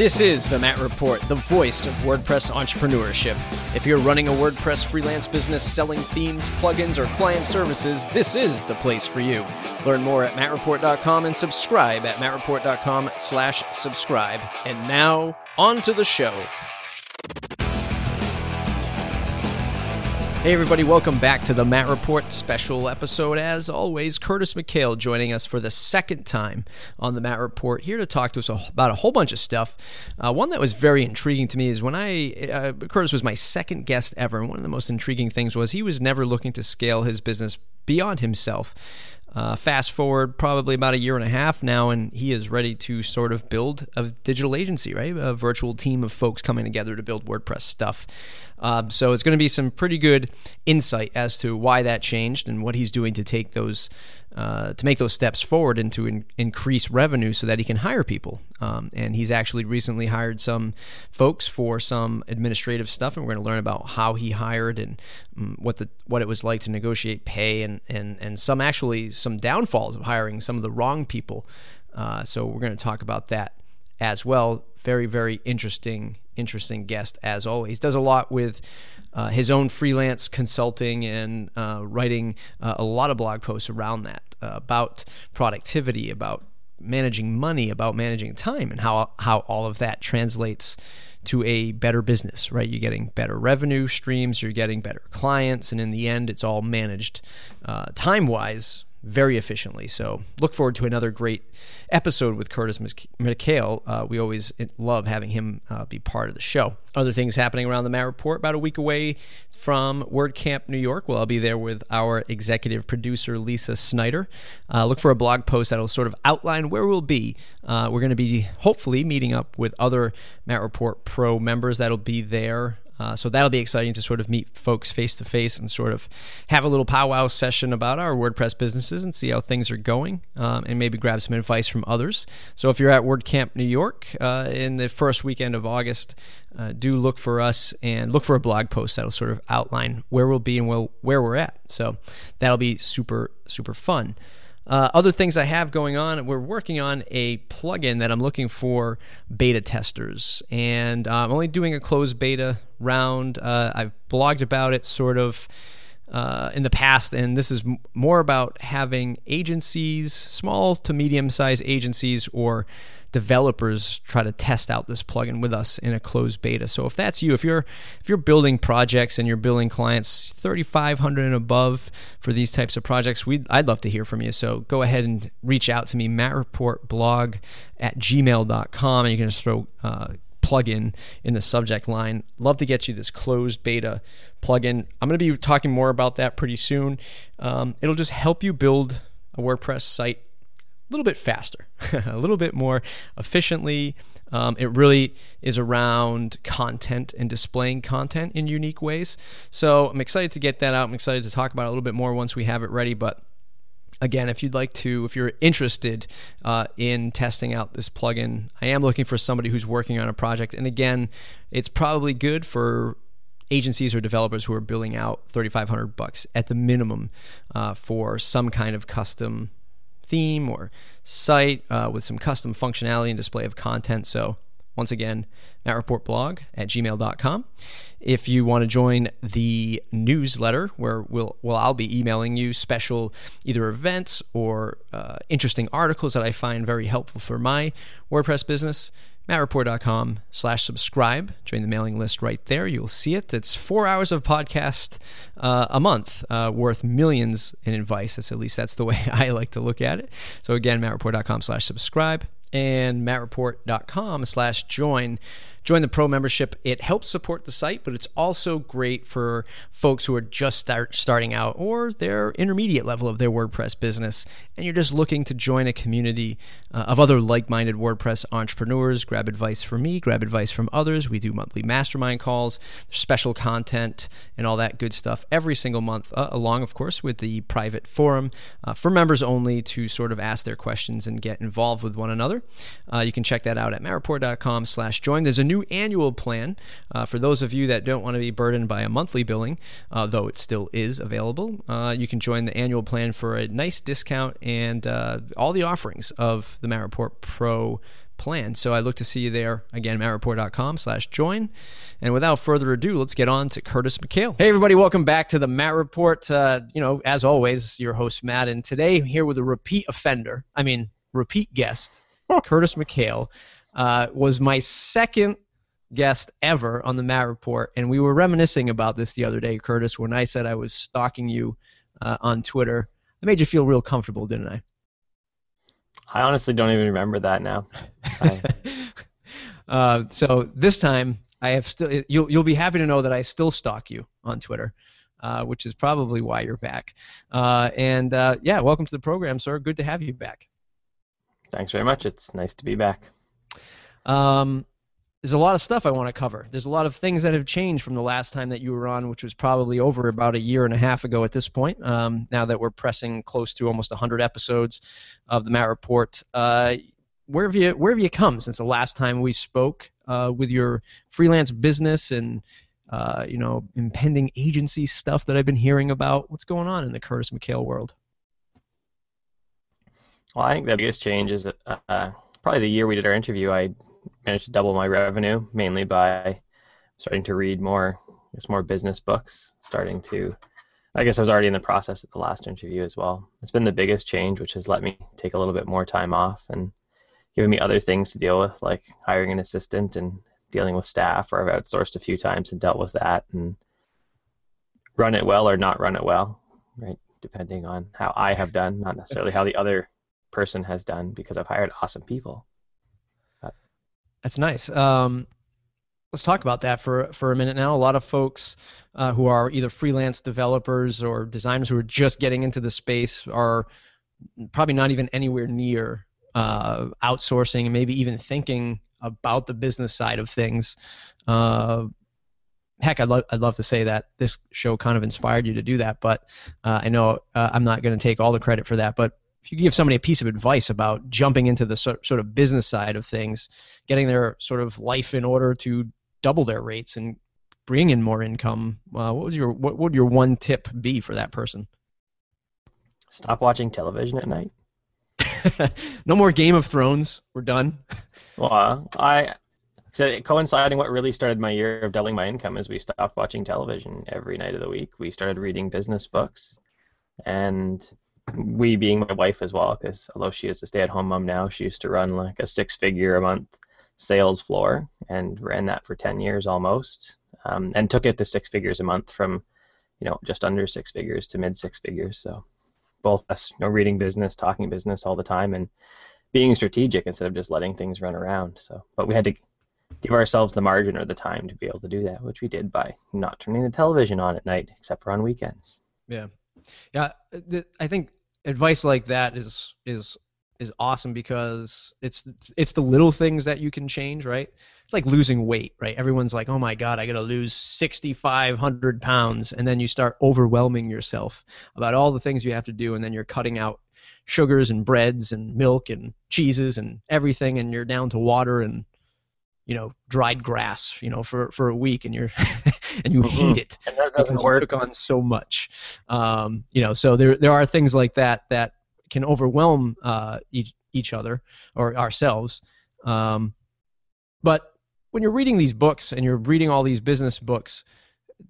This is the Matt Report, the voice of WordPress entrepreneurship. If you're running a WordPress freelance business selling themes, plugins, or client services, this is the place for you. Learn more at mattreport.com and subscribe at mattreport.com slash subscribe. And now, on to the show. Hey, everybody, welcome back to the Matt Report special episode. As always, Curtis McHale joining us for the second time on the Matt Report, here to talk to us about a whole bunch of stuff. Uh, one that was very intriguing to me is when I, uh, Curtis was my second guest ever, and one of the most intriguing things was he was never looking to scale his business beyond himself. Uh, fast forward probably about a year and a half now, and he is ready to sort of build a digital agency, right? A virtual team of folks coming together to build WordPress stuff. Um, so it's going to be some pretty good insight as to why that changed and what he's doing to take those uh, to make those steps forward and to in- increase revenue so that he can hire people. Um, and he's actually recently hired some folks for some administrative stuff, and we're going to learn about how he hired and um, what the what it was like to negotiate pay and and and some actually some downfalls of hiring some of the wrong people. Uh, so we're going to talk about that as well. Very very interesting interesting guest as always. Does a lot with uh, his own freelance consulting and uh, writing uh, a lot of blog posts around that uh, about productivity, about managing money, about managing time, and how how all of that translates to a better business. Right, you're getting better revenue streams, you're getting better clients, and in the end, it's all managed time wise very efficiently. So look forward to another great episode with Curtis McHale. Uh, we always love having him uh, be part of the show. Other things happening around the Matt Report about a week away from WordCamp New York. Well, I'll be there with our executive producer, Lisa Snyder. Uh, look for a blog post that'll sort of outline where we'll be. Uh, we're going to be hopefully meeting up with other Matt Report Pro members that'll be there. Uh, so that'll be exciting to sort of meet folks face to face and sort of have a little powwow session about our WordPress businesses and see how things are going um, and maybe grab some advice from others. So if you're at WordCamp New York uh, in the first weekend of August, uh, do look for us and look for a blog post that'll sort of outline where we'll be and where we're at. So that'll be super, super fun. Uh, other things I have going on, we're working on a plugin that I'm looking for beta testers, and uh, I'm only doing a closed beta round. Uh, I've blogged about it sort of. Uh, in the past, and this is m- more about having agencies, small to medium sized agencies, or developers try to test out this plugin with us in a closed beta. So if that's you, if you're if you're building projects and you're building clients 3500 and above for these types of projects, we I'd love to hear from you. So go ahead and reach out to me, mattreportblog at gmail.com, and you can just throw uh, plugin in the subject line. Love to get you this closed beta plugin. I'm going to be talking more about that pretty soon. Um, it'll just help you build a WordPress site little bit faster, a little bit more efficiently. Um, it really is around content and displaying content in unique ways. So I'm excited to get that out. I'm excited to talk about it a little bit more once we have it ready. But again, if you'd like to, if you're interested uh, in testing out this plugin, I am looking for somebody who's working on a project. And again, it's probably good for agencies or developers who are billing out 3500 bucks at the minimum uh, for some kind of custom theme or site uh, with some custom functionality and display of content. So, once again, mattreportblog at gmail.com. If you want to join the newsletter, where we'll, well, I'll be emailing you special either events or uh, interesting articles that I find very helpful for my WordPress business, mattreport.com slash subscribe. Join the mailing list right there. You'll see it. It's four hours of podcast uh, a month uh, worth millions in advice. That's, at least that's the way I like to look at it. So again, mattreport.com slash subscribe and mattreport.com slash join join the pro membership. It helps support the site, but it's also great for folks who are just start, starting out or their intermediate level of their WordPress business, and you're just looking to join a community uh, of other like-minded WordPress entrepreneurs. Grab advice from me, grab advice from others. We do monthly mastermind calls, special content, and all that good stuff every single month, uh, along, of course, with the private forum uh, for members only to sort of ask their questions and get involved with one another. Uh, you can check that out at mattreport.com/join. There's a new annual plan uh, for those of you that don't want to be burdened by a monthly billing, uh, though it still is available. Uh, you can join the annual plan for a nice discount and uh, all the offerings of the Matt Report Pro plan. So I look to see you there again, mattreport.com slash join. And without further ado, let's get on to Curtis McHale. Hey everybody, welcome back to the Matt Report. Uh, you know, as always, your host Matt, and today I'm here with a repeat offender. I mean, repeat guest, Curtis McHale. Uh, was my second guest ever on the Matt Report, and we were reminiscing about this the other day, Curtis, when I said I was stalking you uh, on Twitter. I made you feel real comfortable, didn't I? I honestly don't even remember that now. uh, so this time, I have still. You'll you'll be happy to know that I still stalk you on Twitter, uh, which is probably why you're back. Uh, and uh, yeah, welcome to the program, sir. Good to have you back. Thanks very much. It's nice to be back. Um, there's a lot of stuff I want to cover. There's a lot of things that have changed from the last time that you were on, which was probably over about a year and a half ago at this point. Um, now that we're pressing close to almost 100 episodes of the Matt Report, uh, where have you where have you come since the last time we spoke uh, with your freelance business and uh, you know impending agency stuff that I've been hearing about? What's going on in the Curtis McHale world? Well, I think the biggest change is uh, probably the year we did our interview. I managed to double my revenue mainly by starting to read more, more business books, starting to I guess I was already in the process at the last interview as well. It's been the biggest change, which has let me take a little bit more time off and given me other things to deal with, like hiring an assistant and dealing with staff, or I've outsourced a few times and dealt with that and run it well or not run it well, right? Depending on how I have done, not necessarily how the other person has done, because I've hired awesome people. That's nice. Um, let's talk about that for for a minute now. A lot of folks uh, who are either freelance developers or designers who are just getting into the space are probably not even anywhere near uh, outsourcing and maybe even thinking about the business side of things. Uh, heck, I'd, lo- I'd love to say that this show kind of inspired you to do that, but uh, I know uh, I'm not going to take all the credit for that. But if you give somebody a piece of advice about jumping into the sort, sort of business side of things, getting their sort of life in order to double their rates and bring in more income, uh, what would your what would your one tip be for that person? Stop watching television at night. no more Game of Thrones. We're done. Well, uh, I so coinciding what really started my year of doubling my income is we stopped watching television every night of the week. We started reading business books, and we being my wife as well, because although she is a stay-at-home mom now, she used to run like a six-figure a month sales floor and ran that for 10 years almost, um, and took it to six figures a month from, you know, just under six figures to mid six figures. So both us, you know, reading business, talking business all the time, and being strategic instead of just letting things run around. So, but we had to give ourselves the margin or the time to be able to do that, which we did by not turning the television on at night, except for on weekends. Yeah, yeah. I think advice like that is is is awesome because it's it's the little things that you can change, right? It's like losing weight, right? Everyone's like, "Oh my God, I got to lose 6,500 pounds," and then you start overwhelming yourself about all the things you have to do, and then you're cutting out sugars and breads and milk and cheeses and everything, and you're down to water and you know dried grass, you know, for for a week, and you're and you mm-hmm. hate it and that doesn't work. took on so much. Um, you know, so there there are things like that that can overwhelm uh, each each other or ourselves. Um, but when you're reading these books and you're reading all these business books,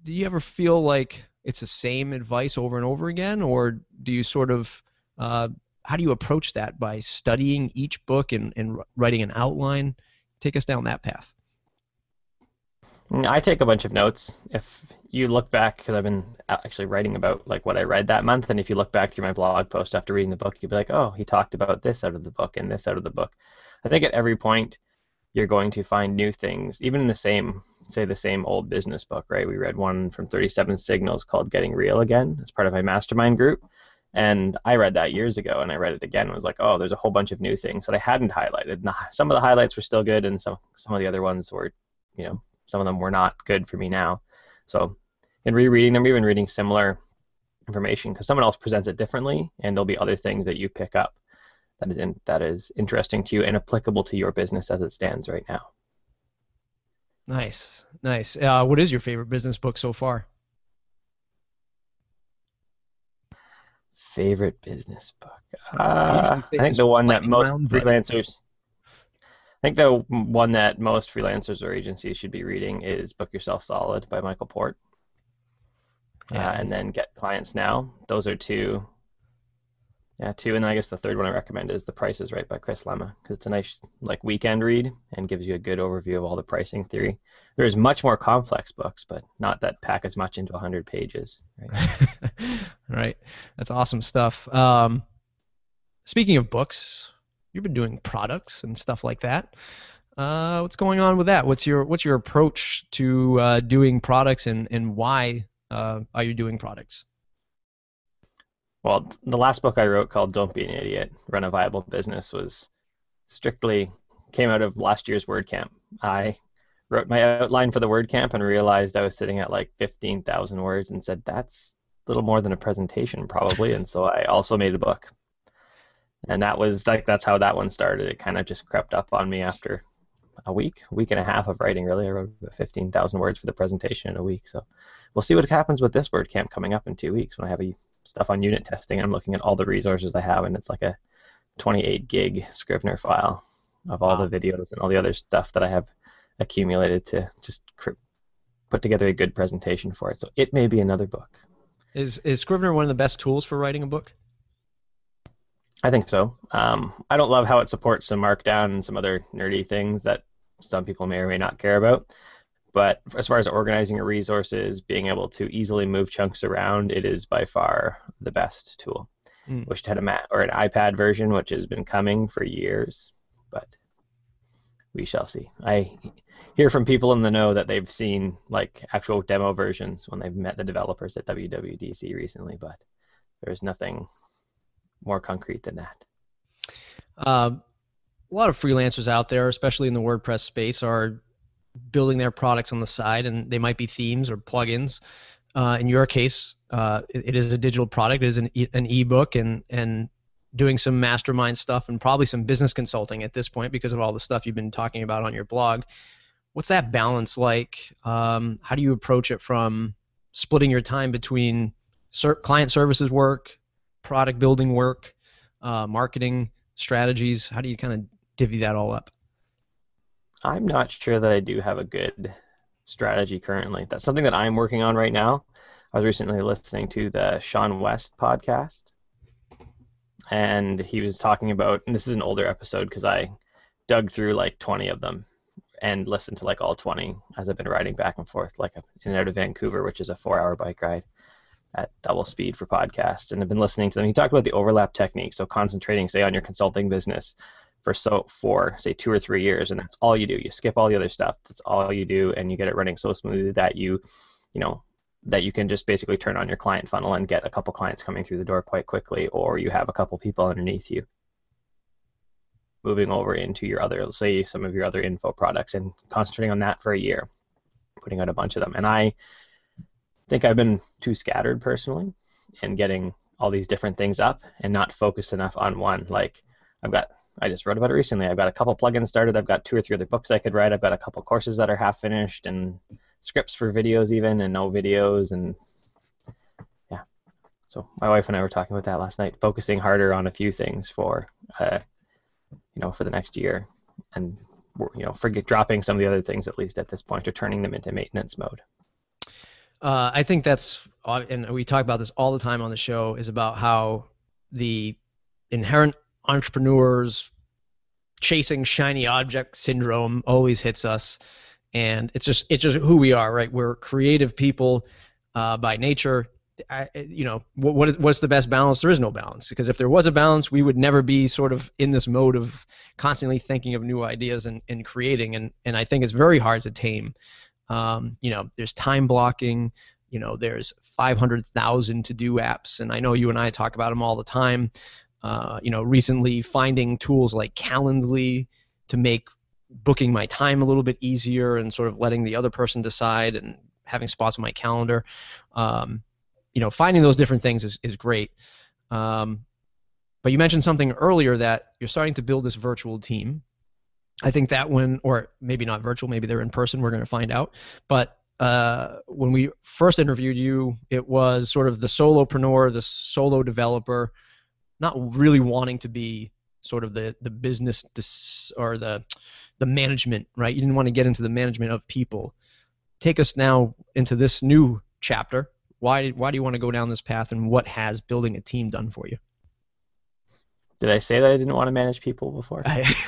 do you ever feel like it's the same advice over and over again, or do you sort of uh, how do you approach that by studying each book and, and writing an outline? Take us down that path. Mm, I take a bunch of notes. If you look back, because I've been uh, actually writing about like what I read that month, and if you look back through my blog post after reading the book, you'd be like, oh, he talked about this out of the book and this out of the book. I think at every point you're going to find new things, even in the same, say, the same old business book, right? We read one from 37 Signals called Getting Real Again as part of my mastermind group. And I read that years ago, and I read it again and was like, oh, there's a whole bunch of new things that I hadn't highlighted. Some of the highlights were still good, and some some of the other ones were, you know, some of them were not good for me now. So in rereading them, even reading similar information, because someone else presents it differently, and there'll be other things that you pick up that is in, that is interesting to you and applicable to your business as it stands right now. Nice, nice. Uh, what is your favorite business book so far? Favorite business book? Uh, I think the one that most round, freelancers. I think the one that most freelancers or agencies should be reading is "Book Yourself Solid" by Michael Port. Yeah, uh, and then "Get Clients Now." Those are two yeah, two, and I guess the third one I recommend is The Price is Right by Chris Lema because it's a nice like weekend read and gives you a good overview of all the pricing theory. There's much more complex books, but not that pack as much into 100 pages. Right, right. that's awesome stuff. Um, speaking of books, you've been doing products and stuff like that. Uh, what's going on with that? What's your what's your approach to uh, doing products and and why uh, are you doing products? well, the last book I wrote called Don't Be an Idiot, Run a Viable Business was strictly came out of last year's WordCamp. I wrote my outline for the WordCamp and realized I was sitting at like 15,000 words and said, that's a little more than a presentation probably. and so I also made a book. And that was like, that's how that one started. It kind of just crept up on me after a week, week and a half of writing really. I wrote 15,000 words for the presentation in a week. So we'll see what happens with this WordCamp coming up in two weeks when I have a stuff on unit testing. I'm looking at all the resources I have, and it's like a 28 gig Scrivener file of all wow. the videos and all the other stuff that I have accumulated to just cr- put together a good presentation for it. So it may be another book. Is is Scrivener one of the best tools for writing a book? I think so. Um, I don't love how it supports some Markdown and some other nerdy things that some people may or may not care about. But as far as organizing your resources, being able to easily move chunks around, it is by far the best tool. Mm. Wish had a Mac or an iPad version, which has been coming for years, but we shall see. I hear from people in the know that they've seen like actual demo versions when they've met the developers at WWDC recently, but there's nothing more concrete than that. Uh, a lot of freelancers out there, especially in the WordPress space, are building their products on the side, and they might be themes or plugins. Uh, in your case, uh, it, it is a digital product. It is an, e- an ebook, and and doing some mastermind stuff and probably some business consulting at this point because of all the stuff you've been talking about on your blog. What's that balance like? Um, how do you approach it from splitting your time between ser- client services work, product building work, uh, marketing strategies? How do you kind of divvy that all up? I'm not sure that I do have a good strategy currently. That's something that I'm working on right now. I was recently listening to the seanwes podcast, and he was talking about, and this is an older episode because I dug through like 20 of them and listened to like all 20 as I've been riding back and forth, like in and out of Vancouver, which is a four hour bike ride at double speed for podcasts. And I've been listening to them. He talked about the overlap technique. So concentrating, say, on your consulting business for so for say two or three years, and that's all you do. You skip all the other stuff. That's all you do, and you get it running so smoothly that you, you know, that you can just basically turn on your client funnel and get a couple clients coming through the door quite quickly, or you have a couple people underneath you moving over into your other, say some of your other info products and concentrating on that for a year, putting out a bunch of them. And I think I've been too scattered personally in getting all these different things up and not focused enough on one. Like I've got I just wrote about it recently. I've got a couple plugins started. I've got two or three other books I could write. I've got a couple courses that are half finished and scripts for videos even and no videos and yeah. So my wife and I were talking about that last night, focusing harder on a few things for uh, you know for the next year and you know forget dropping some of the other things at least at this point or turning them into maintenance mode. Uh, I think that's and we talk about this all the time on the show is about how the inherent entrepreneurs chasing shiny object syndrome always hits us. And it's just it's just who we are right? We're creative people uh, by nature. I, you know what, what is, what's the best balance? There is no balance because if there was a balance we would never be sort of in this mode of constantly thinking of new ideas and, and creating. And, and i think it's very hard to tame um, you know there's time blocking you know there's 500000 to do apps and i know you and i talk about them all the time uh, you know, recently finding tools like Calendly to make booking my time a little bit easier and sort of letting the other person decide and having spots on my calendar. Um, you know, finding those different things is, is great. Um, but you mentioned something earlier that you're starting to build this virtual team. I think that when, or maybe not virtual, maybe they're in person, we're going to find out. But uh, when we first interviewed you, it was sort of the solopreneur, the solo developer, not really wanting to be sort of the the business dis- or the the management, right? You didn't want to get into the management of people. Take us now into this new chapter. Why why do you want to go down this path, and what has building a team done for you? Did I say that I didn't want to manage people before?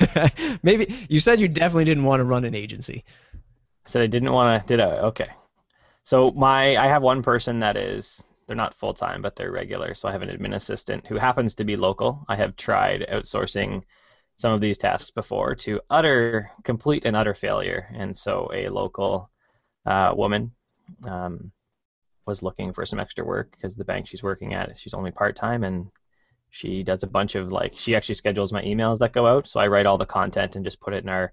Maybe you said you definitely didn't want to run an agency. I said I didn't want to. Did I? Okay. So my I have one person that is they're not full time, but they're regular. So I have an admin assistant who happens to be local. I have tried outsourcing some of these tasks before to utter complete and utter failure, and so a local uh, woman um, was looking for some extra work because the bank she's working at she's only part time and she does a bunch of like she actually schedules my emails that go out. So I write all the content and just put it in our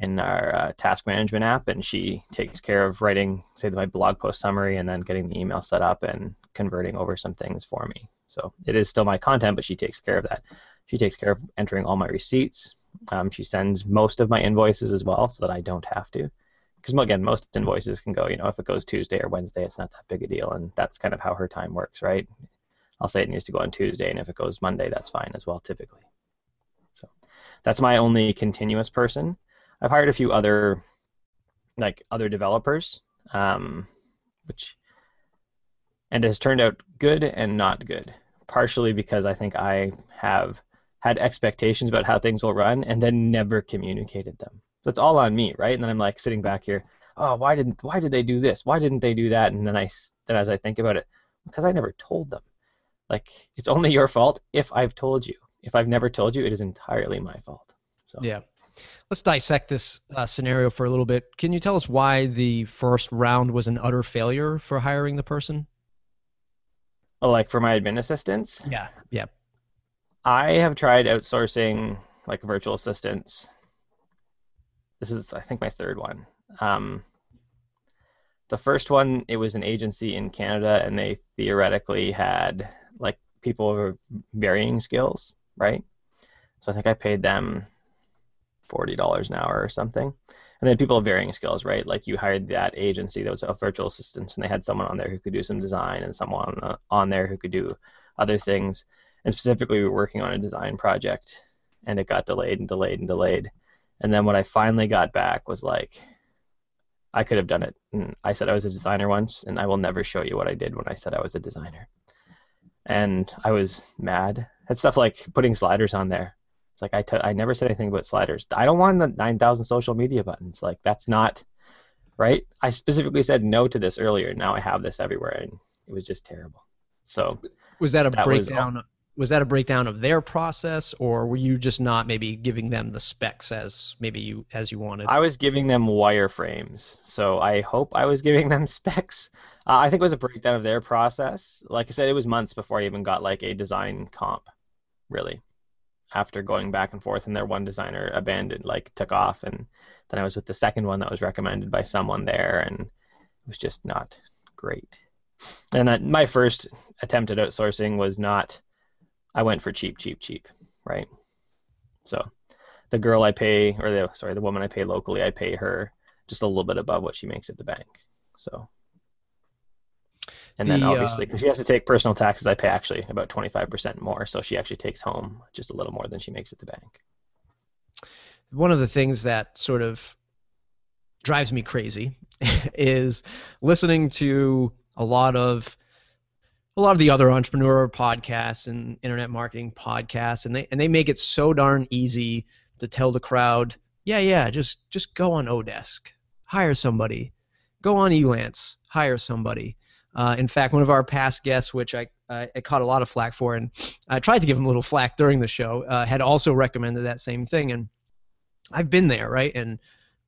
in our uh, task management app, and she takes care of writing, say, my blog post summary, and then getting the email set up and converting over some things for me. So it is still my content, but she takes care of that. She takes care of entering all my receipts. Um, she sends most of my invoices as well, so that I don't have to. Because again, most invoices can go, you know, if it goes Tuesday or Wednesday, it's not that big a deal, and that's kind of how her time works, right? I'll say it needs to go on Tuesday, and if it goes Monday, that's fine as well, typically. So that's my only continuous person. I've hired a few other, like other developers, um, which, and it has turned out good and not good. Partially because I think I have had expectations about how things will run and then never communicated them. So it's all on me, right? And then I'm like sitting back here, oh, why didn't why did they do this? Why didn't they do that? And then I then as I think about it, because I never told them. Like it's only your fault if I've told you. If I've never told you, it is entirely my fault. So yeah. Let's dissect this uh, scenario for a little bit. Can you tell us why the first round was an utter failure for hiring the person? Oh, like for my admin assistants? Yeah. Yeah. I have tried outsourcing like virtual assistants. This is, I think, my third one. Um, the first one, it was an agency in Canada, and they theoretically had people of varying skills, right? So I think I paid them forty dollars an hour or something. And then people of varying skills, right? Like you hired that agency that was a virtual assistant, and they had someone on there who could do some design, and someone on, on there who could do other things. And specifically, we were working on a design project, and it got delayed and delayed and delayed. And then what I finally got back was like, I could have done it. And I said I was a designer once, and I will never show you what I did when I said I was a designer and I was mad. Had stuff like putting sliders on there. It's like I, t- I never said anything about sliders. I don't want the 9,000 social media buttons. Like that's not right. I specifically said no to this earlier. Now I have this everywhere, and it was just terrible. So was that a that breakdown? Was, was that a breakdown of their process, or were you just not maybe giving them the specs as maybe you as you wanted? I was giving them wireframes, so I hope I was giving them specs. Uh, I think it was a breakdown of their process. Like I said, it was months before I even got like a design comp, really. After going back and forth, and their one designer abandoned, like took off, and then I was with the second one that was recommended by someone there, and it was just not great. And that, my first attempt at outsourcing was not I went for cheap, cheap, cheap, right? So the girl I pay, or the sorry, the woman I pay locally, I pay her just a little bit above what she makes at the bank. So, and the, then obviously, because uh, she has to take personal taxes, I pay actually about twenty five percent more. So she actually takes home just a little more than she makes at the bank. One of the things that sort of drives me crazy is listening to a lot of a lot of the other entrepreneur podcasts and internet marketing podcasts, and they and they make it so darn easy to tell the crowd, yeah, yeah, just just go on Odesk, hire somebody, go on Elance, hire somebody. Uh, in fact, one of our past guests, which I, I, caught a lot of flack for, and I tried to give him a little flack during the show, uh, had also recommended that same thing, and I've been there, right? And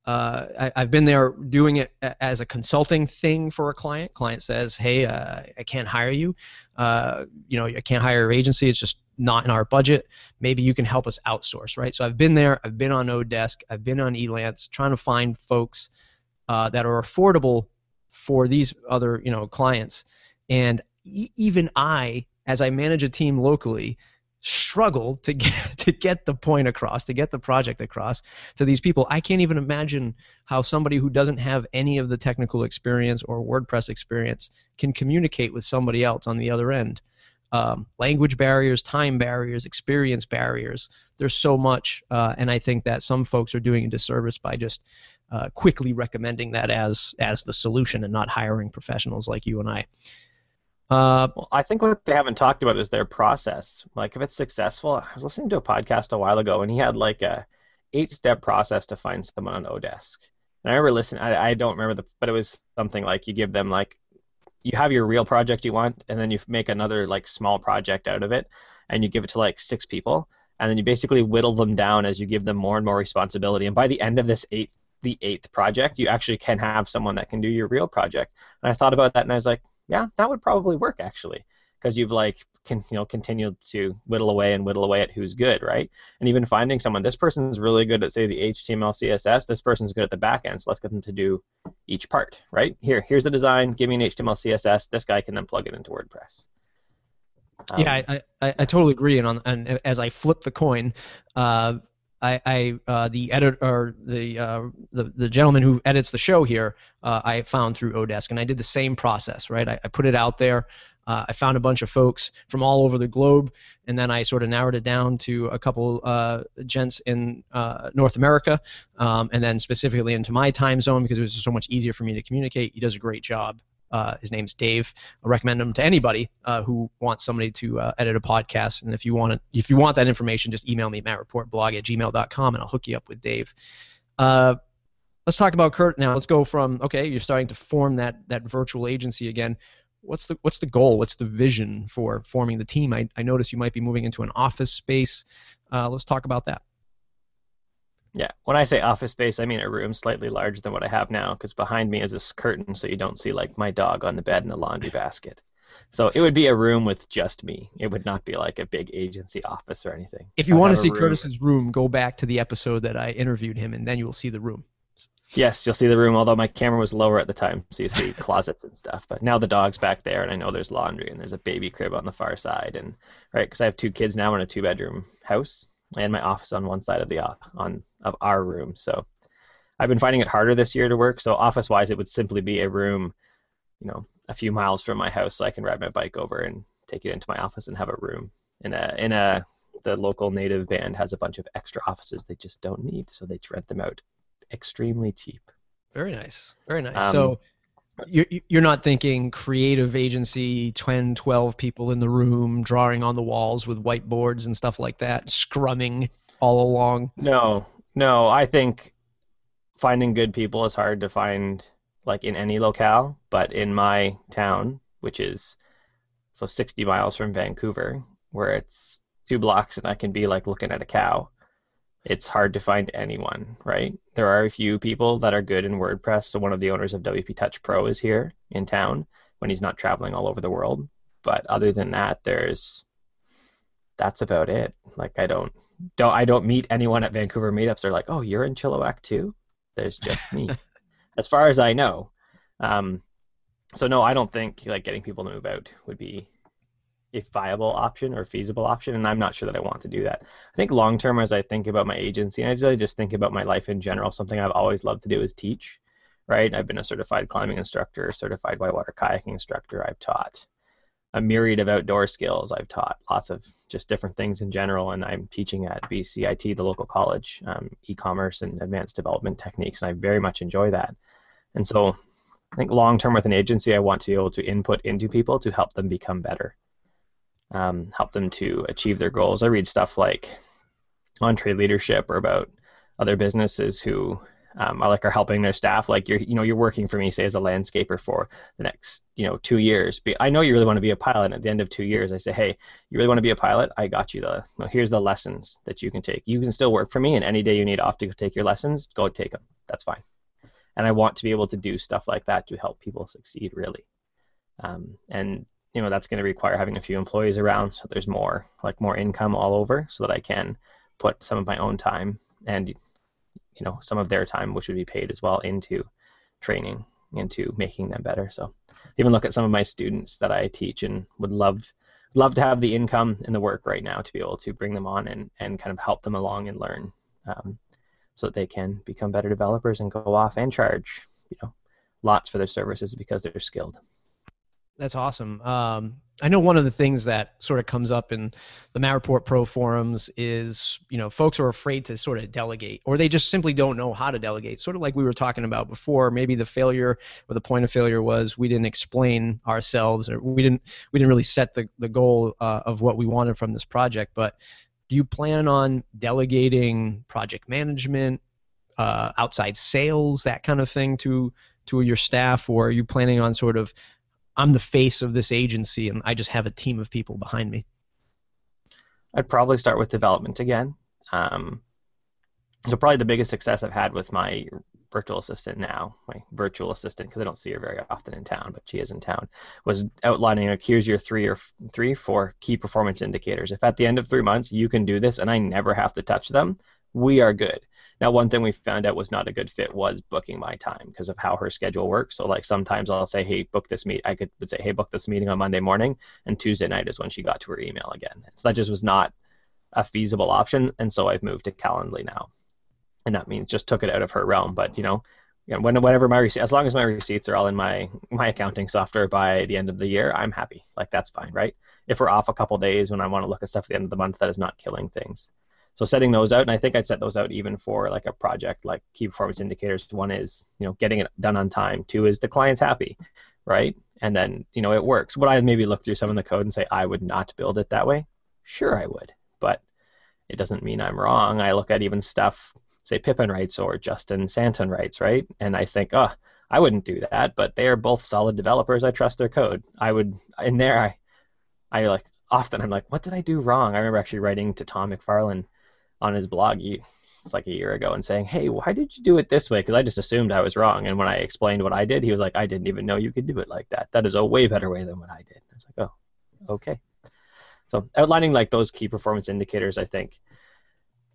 uh, I, have been there doing it as a consulting thing for a client. Client says, "Hey, uh, I can't hire you. Uh, you know, I can't hire your agency. It's just not in our budget. Maybe you can help us outsource, right?" So I've been there. I've been on Odesk. I've been on Elance, trying to find folks uh, that are affordable for these other, you know, clients. And e- even I, as I manage a team locally, struggle to get to get the point across, to get the project across to these people. I can't even imagine how somebody who doesn't have any of the technical experience or WordPress experience can communicate with somebody else on the other end. Um, language barriers, time barriers, experience barriers. There's so much, uh, and I think that some folks are doing a disservice by just uh, quickly recommending that as as the solution and not hiring professionals like you and I. Uh, I think what they haven't talked about is their process. Like, if it's successful, I was listening to a podcast a while ago, and he had like a eight-step process to find someone on Odesk. And I remember listening. I, I don't remember the, but it was something like you give them like, you have your real project you want, and then you make another like small project out of it, and you give it to like six people, and then you basically whittle them down as you give them more and more responsibility. And by the end of this eight, the eighth project, you actually can have someone that can do your real project. And I thought about that, and I was like, yeah, that would probably work actually, because you've like can you know continued to whittle away and whittle away at who's good, right? And even finding someone, this person's really good at say the HTML, CSS, this person's good at the back end, so let's get them to do each part, right? Here, here's the design. Give me an HTML, CSS. This guy can then plug it into WordPress. Um, yeah, I, I, I, totally agree. And on and as I flip the coin, uh, I, I uh, the editor, the, uh, the the gentleman who edits the show here, uh, I found through Odesk, and I did the same process. Right, I, I put it out there. Uh, I found a bunch of folks from all over the globe, and then I sort of narrowed it down to a couple uh, gents in uh, North America, um, and then specifically into my time zone because it was so much easier for me to communicate. He does a great job. Uh, his name's Dave. I recommend him to anybody uh, who wants somebody to uh, edit a podcast. And if you want it, if you want that information, just email me mattreportblog at gmail.com and I'll hook you up with Dave. Uh, let's talk about Kurt now. Let's go from okay, you're starting to form that that virtual agency again. What's the what's the goal? What's the vision for forming the team? I, I notice you might be moving into an office space. Uh, let's talk about that. Yeah, when I say office space, I mean a room slightly larger than what I have now, because behind me is this curtain, so you don't see like my dog on the bed in the laundry basket. So it would be a room with just me. It would not be like a big agency office or anything. If you I'd want to see room. Curtis's room, go back to the episode that I interviewed him, and then you will see the room. Yes, you'll see the room. Although my camera was lower at the time, so you see closets and stuff. But now the dog's back there, and I know there's laundry and there's a baby crib on the far side, and right because I have two kids now in a two-bedroom house and my office on one side of the uh, on of our room. So I've been finding it harder this year to work. So office wise, it would simply be a room, you know, a few miles from my house, so I can ride my bike over and take it into my office and have a room. In a in a the local native band has a bunch of extra offices they just don't need, so they rent them out extremely cheap. Very nice. Very nice. Um, so you're, you're not thinking creative agency 10 12 people in the room drawing on the walls with whiteboards and stuff like that scrumming all along? No no. I think finding good people is hard to find like in any locale but in my town which is so 60 miles from vancouver where it's two blocks and i can be like looking at a cow it's hard to find anyone, right? There are a few people that are good in WordPress. So one of the owners of WP Touch Pro is here in town when he's not traveling all over the world. But other than that, there's that's about it. Like I don't don't I don't meet anyone at Vancouver meetups. They're like, oh, you're in Chilliwack too. There's just me, as far as I know. Um, so no, I don't think like getting people to move out would be a viable option or feasible option, and I'm not sure that I want to do that. I think long term, as I think about my agency, and I just think about my life in general, something I've always loved to do is teach. Right, I've been a certified climbing instructor, certified whitewater kayaking instructor. I've taught a myriad of outdoor skills. I've taught lots of just different things in general, and I'm teaching at BCIT, the local college, um, e-commerce and advanced development techniques, and I very much enjoy that. And so, I think long term with an agency, I want to be able to input into people to help them become better um, help them to achieve their goals. I read stuff like on trade leadership or about other businesses who um, are like are helping their staff. Like you're, you know, you're working for me, say as a landscaper for the next, you know, two years. I know you really want to be a pilot. And at the end of two years, I say, hey, you really want to be a pilot? I got you the. Well, here's the lessons that you can take. You can still work for me, and any day you need off to take your lessons, go take them. That's fine. And I want to be able to do stuff like that to help people succeed, really. Um, and you know that's going to require having a few employees around so there's more like more income all over so that I can put some of my own time and you know some of their time which would be paid as well into training into making them better so even look at some of my students that I teach and would love love to have the income and the work right now to be able to bring them on and, and kind of help them along and learn um, so that they can become better developers and go off and charge you know lots for their services because they're skilled. That's awesome. Um, I know one of the things that sort of comes up in the Matt Report Pro forums is, you know, folks are afraid to sort of delegate, or they just simply don't know how to delegate. Sort of like we were talking about before. Maybe the failure or the point of failure was we didn't explain ourselves, or we didn't we didn't really set the the goal uh, of what we wanted from this project. But do you plan on delegating project management, uh, outside sales, that kind of thing to to your staff, or are you planning on sort of I'm the face of this agency and I just have a team of people behind me? I'd probably start with development again. Um, so probably the biggest success I've had with my virtual assistant now, my virtual assistant, because I don't see her very often in town, but she is in town, was outlining like here's your three or three, four key performance indicators. If at the end of three months you can do this and I never have to touch them, we are good. Now, one thing we found out was not a good fit was booking my time because of how her schedule works. So, like sometimes I'll say, "Hey, book this meet." I could would say, "Hey, book this meeting on Monday morning," and Tuesday night is when she got to her email again. So that just was not a feasible option, and so I've moved to Calendly now, and that means just took it out of her realm. But you know, you know when, whenever my as long as my receipts are all in my my accounting software by the end of the year, I'm happy. Like that's fine, right? If we're off a couple days when I want to look at stuff at the end of the month, that is not killing things. So setting those out, and I think I'd set those out even for like a project like key performance indicators. One is you know getting it done on time. Two is the client's happy, right? And then you know it works. Would I maybe look through some of the code and say I would not build it that way? Sure, I would, but it doesn't mean I'm wrong. I look at even stuff, say Pippin writes or Justin Sainton writes, right? And I think, oh, I wouldn't do that, but they are both solid developers. I trust their code. I would in there. I, I like often I'm like, what did I do wrong? I remember actually writing to Tom McFarlin on his blog it's like a year ago and saying, "Hey, why did you do it this way?" Because I just assumed I was wrong. And when I explained what I did, he was like, "I didn't even know you could do it like that. That is a way better way than what I did." I was like, "Oh, okay." So outlining like those key performance indicators, I think,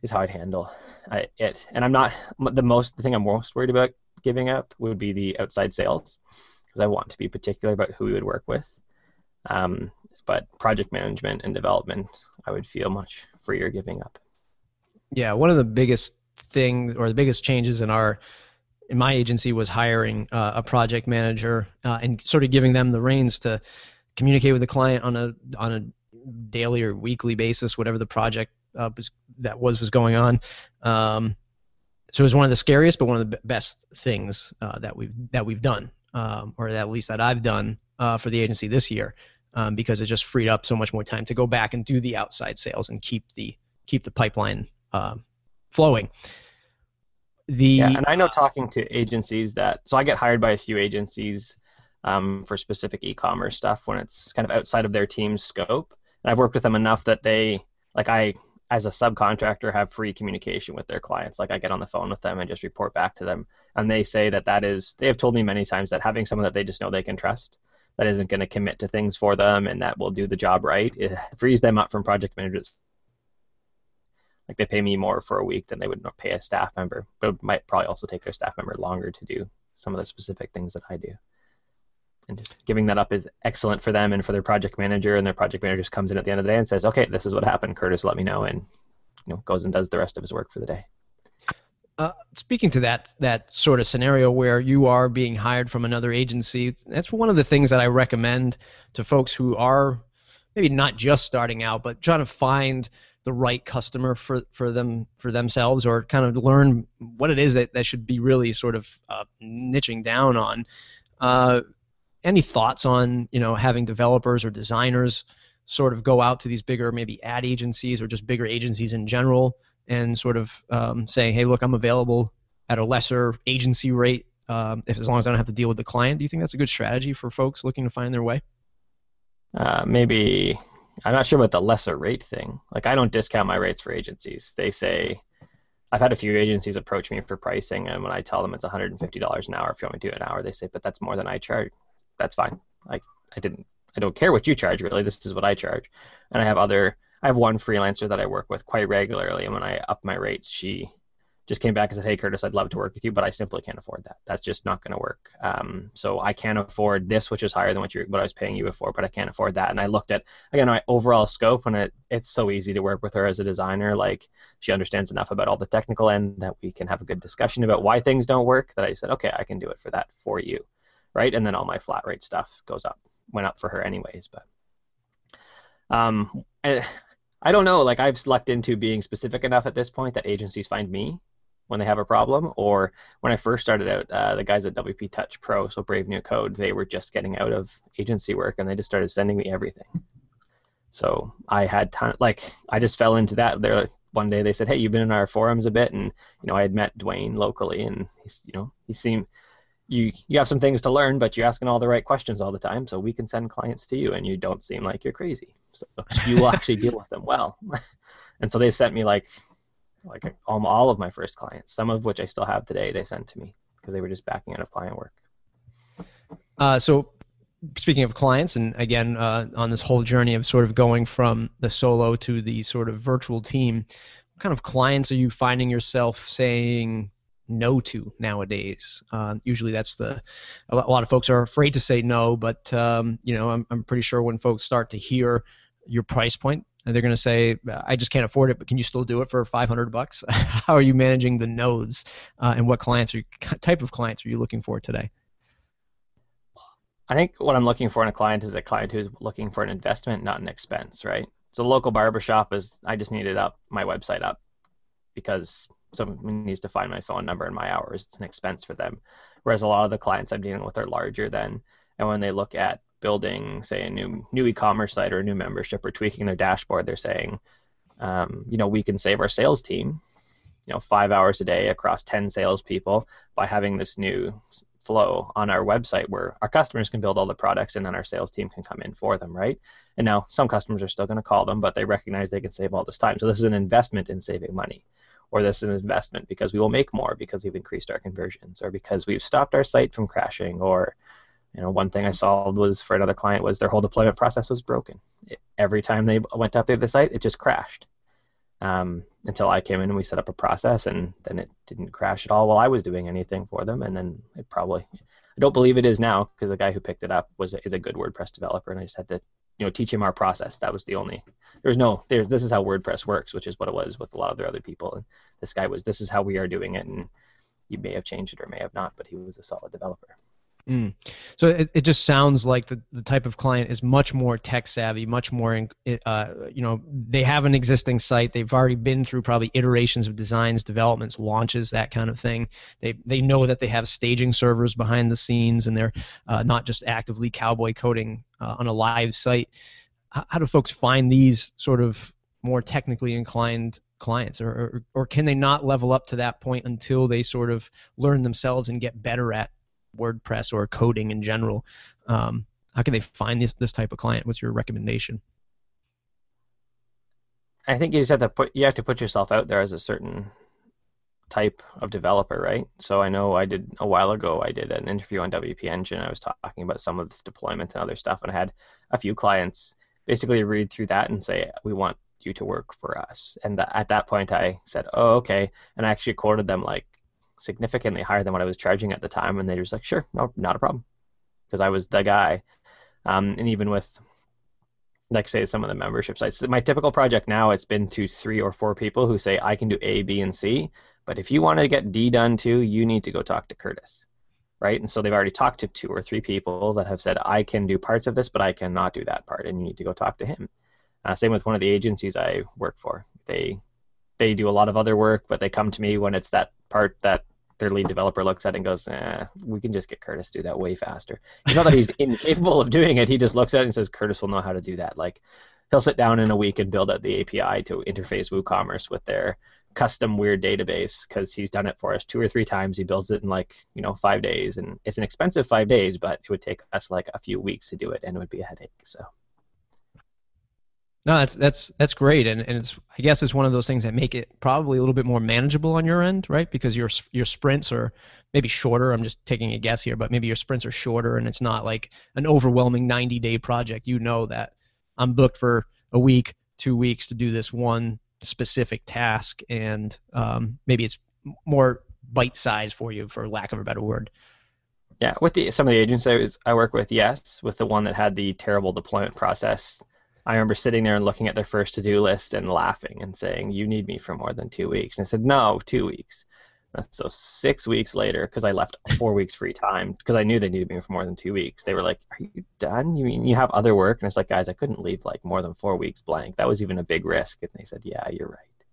is how I'd handle uh, it. And I'm not the most the thing I'm most worried about giving up would be the outside sales because I want to be particular about who we would work with. Um, but project management and development, I would feel much freer giving up. Yeah, one of the biggest things or the biggest changes in our in my agency was hiring uh, a project manager uh, and sort of giving them the reins to communicate with the client on a on a daily or weekly basis, whatever the project uh, was, that was was going on. Um, so it was one of the scariest, but one of the best things uh, that we've that we've done, um, or at least that I've done uh, for the agency this year, um, because it just freed up so much more time to go back and do the outside sales and keep the keep the pipeline uh, flowing. The yeah, and I know talking to agencies that so I get hired by a few agencies um, for specific e-commerce stuff when it's kind of outside of their team's scope. And I've worked with them enough that they like I as a subcontractor have free communication with their clients like i get on the phone with them and just report back to them and they say that that is they have told me many times that having someone that they just know they can trust that isn't going to commit to things for them and that will do the job right it frees them up from project managers like they pay me more for a week than they would pay a staff member, but it might probably also take their staff member longer to do some of the specific things that I do. And just giving that up is excellent for them and for their project manager. And their project manager just comes in at the end of the day and says, "Okay, this is what happened. Curtis, let me know," and you know goes and does the rest of his work for the day. Uh, speaking to that that sort of scenario where you are being hired from another agency, that's one of the things that I recommend to folks who are maybe not just starting out, but trying to find the right customer for, for them for themselves or kind of learn what it is that they should be really sort of uh, niching down on. Uh, any thoughts on you know having developers or designers sort of go out to these bigger maybe ad agencies or just bigger agencies in general and sort of um, saying, hey, look, I'm available at a lesser agency rate um, if as long as I don't have to deal with the client. Do you think that's a good strategy for folks looking to find their way? Uh, maybe I'm not sure about the lesser rate thing. Like I don't discount my rates for agencies. They say I've had a few agencies approach me for pricing, and when I tell them it's $150 an hour if you want me to do an hour, they say, "But that's more than I charge." That's fine. Like I didn't. I don't care what you charge. Really, this is what I charge. And I have other. I have one freelancer that I work with quite regularly, and when I up my rates, she just came back and said, "Hey, Curtis, I'd love to work with you, but I simply can't afford that. That's just not going to work. Um, so I can't afford this, which is higher than what you what I was paying you before, but I can't afford that." And I looked at again my overall scope, and it it's so easy to work with her as a designer. Like she understands enough about all the technical end that we can have a good discussion about why things don't work. That I said, "Okay, I can do it for that for you," right? And then all my flat rate stuff goes up, went up for her anyways, but. Um, eh, I don't know. Like I've lucked into being specific enough at this point that agencies find me when they have a problem. Or when I first started out, uh, the guys at WPtouch Pro, so Brave New Code, they were just getting out of agency work and they just started sending me everything. So I had ton like I just fell into that. There one day they said, "Hey, you've been in our forums a bit," and you know I had met Duane locally, and he's you know he seemed you you have some things to learn, but you're asking all the right questions all the time, so we can send clients to you, and you don't seem like you're crazy. So you will actually deal with them well. and so they sent me like like all of my first clients, some of which I still have today, they sent to me because they were just backing out of client work. Uh, so, speaking of clients, and again, uh, on this whole journey of sort of going from the solo to the sort of virtual team, what kind of clients are you finding yourself saying no to nowadays? Uh, usually, that's the a lot of folks are afraid to say no, but um, you know, I'm, I'm pretty sure when folks start to hear your price point, and they're going to say, "I just can't afford it, but can you still do it for 500 bucks?" How are you managing the nodes, uh, and what clients are type of clients are you looking for today? I think what I'm looking for in a client is a client who's looking for an investment, not an expense, right? So local barbershop is I just needed up my website up because someone needs to find my phone number and my hours. It's an expense for them. Whereas a lot of the clients I'm dealing with are larger than, and when they look at building, say, a new new e-commerce site or a new membership or tweaking their dashboard, they're saying, um, you know, we can save our sales team, you know, five hours a day across ten salespeople by having this new flow on our website where our customers can build all the products and then our sales team can come in for them, right? And now some customers are still going to call them, but they recognize they can save all this time. So this is an investment in saving money. Or this is an investment because we will make more because we've increased our conversions, or because we've stopped our site from crashing, or you know, one thing I saw was for another client was their whole deployment process was broken. It, every time they went to update the site, it just crashed. Um, until I came in and we set up a process, and then it didn't crash at all while I was doing anything for them. And then it probably, I don't believe it is now because the guy who picked it up was is a good WordPress developer, and I just had to, you know, teach him our process. That was the only. There's no. There's this is how WordPress works, which is what it was with a lot of the other people. And this guy was. This is how we are doing it, and you may have changed it or may have not, but he was a solid developer. Mm. So it, it just sounds like the, the type of client is much more tech savvy, much more, uh, you know, they have an existing site. They've already been through probably iterations of designs, developments, launches, that kind of thing. They, they know that they have staging servers behind the scenes and they're uh, not just actively cowboy coding uh, on a live site. How, how do folks find these sort of more technically inclined clients or, or, or can they not level up to that point until they sort of learn themselves and get better at WordPress or coding in general. Um, how can they find this this type of client? What's your recommendation? I think you just have to put you have to put yourself out there as a certain type of developer, right? So I know I did a while ago. I did an interview on WP Engine. I was talking about some of this deployment and other stuff, and I had a few clients basically read through that and say, "We want you to work for us." And th- at that point, I said, "Oh, okay," and I actually quoted them like significantly higher than what I was charging at the time, and they were just like, sure, no, not a problem, because I was the guy. Um, and even with, like, say, some of the membership sites, my typical project now, it's been to three or four people who say I can do A, B, and C, but if you want to get D done too, you need to go talk to Curtis, right? And so they've already talked to two or three people that have said I can do parts of this, but I cannot do that part, and you need to go talk to him. Uh, same with one of the agencies I work for. They they do a lot of other work, but they come to me when it's that part that their lead developer looks at it and goes, eh, we can just get Curtis to do that way faster. It's not that he's incapable of doing it. He just looks at it and says, Curtis will know how to do that. Like, he'll sit down in a week and build out the API to interface WooCommerce with their custom weird database because he's done it for us two or three times. He builds it in like, you know, five days. And it's an expensive five days, but it would take us like a few weeks to do it and it would be a headache. So. No, that's that's that's great, and, and it's I guess it's one of those things that make it probably a little bit more manageable on your end, right? Because your your sprints are maybe shorter. I'm just taking a guess here, but maybe your sprints are shorter, and it's not like an overwhelming 90 day project. You know that I'm booked for a week, two weeks to do this one specific task, and um, maybe it's more bite size for you, for lack of a better word. Yeah, with the some of the agents I, was, I work with, yes. With the one that had the terrible deployment process, I remember sitting there and looking at their first to-do list and laughing and saying, "You need me for more than two weeks." And I said, "No, two weeks." So six weeks later, because I left four weeks free time, because I knew they needed me for more than two weeks, they were like, "Are you done? You mean you have other work?" And it's like, guys, I couldn't leave like more than four weeks blank. That was even a big risk. And they said, "Yeah, you're right."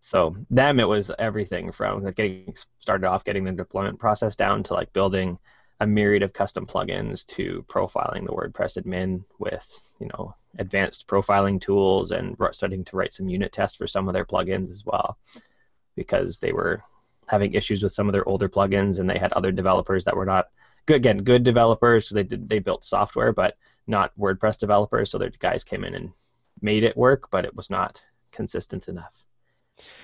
So them, it was everything from like getting started off, getting the deployment process down to like building a myriad of custom plugins to profiling the WordPress admin with you know advanced profiling tools and starting to write some unit tests for some of their plugins as well because they were having issues with some of their older plugins, and they had other developers that were not good. Again, good developers. So they did they built software, but not WordPress developers. So their guys came in and made it work, but it was not consistent enough.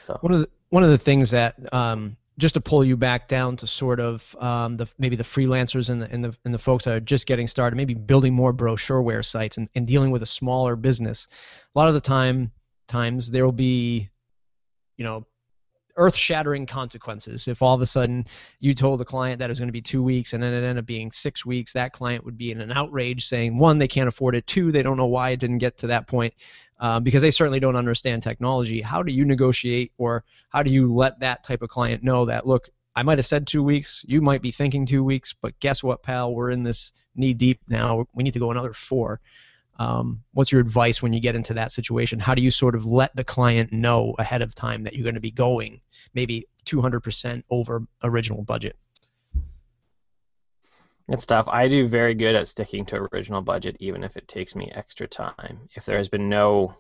So one of the one of the things that um, just to pull you back down to sort of um, the maybe the freelancers and the, and the and the folks that are just getting started, maybe building more brochureware sites and, and dealing with a smaller business. A lot of the time times there will be, you know, earth-shattering consequences. If all of a sudden you told a client that it was going to be two weeks and then it ended up being six weeks, that client would be in an outrage, saying one, they can't afford it. Two, they don't know why it didn't get to that point uh, because they certainly don't understand technology. How do you negotiate, or how do you let that type of client know that look? I might have said two weeks. You might be thinking two weeks, but guess what, pal? We're in this knee deep now. We need to go another four. Um, what's your advice when you get into that situation? How do you sort of let the client know ahead of time that you're going to be going maybe 200% over original budget? It's tough. I do very good at sticking to original budget, even if it takes me extra time. If there has been no,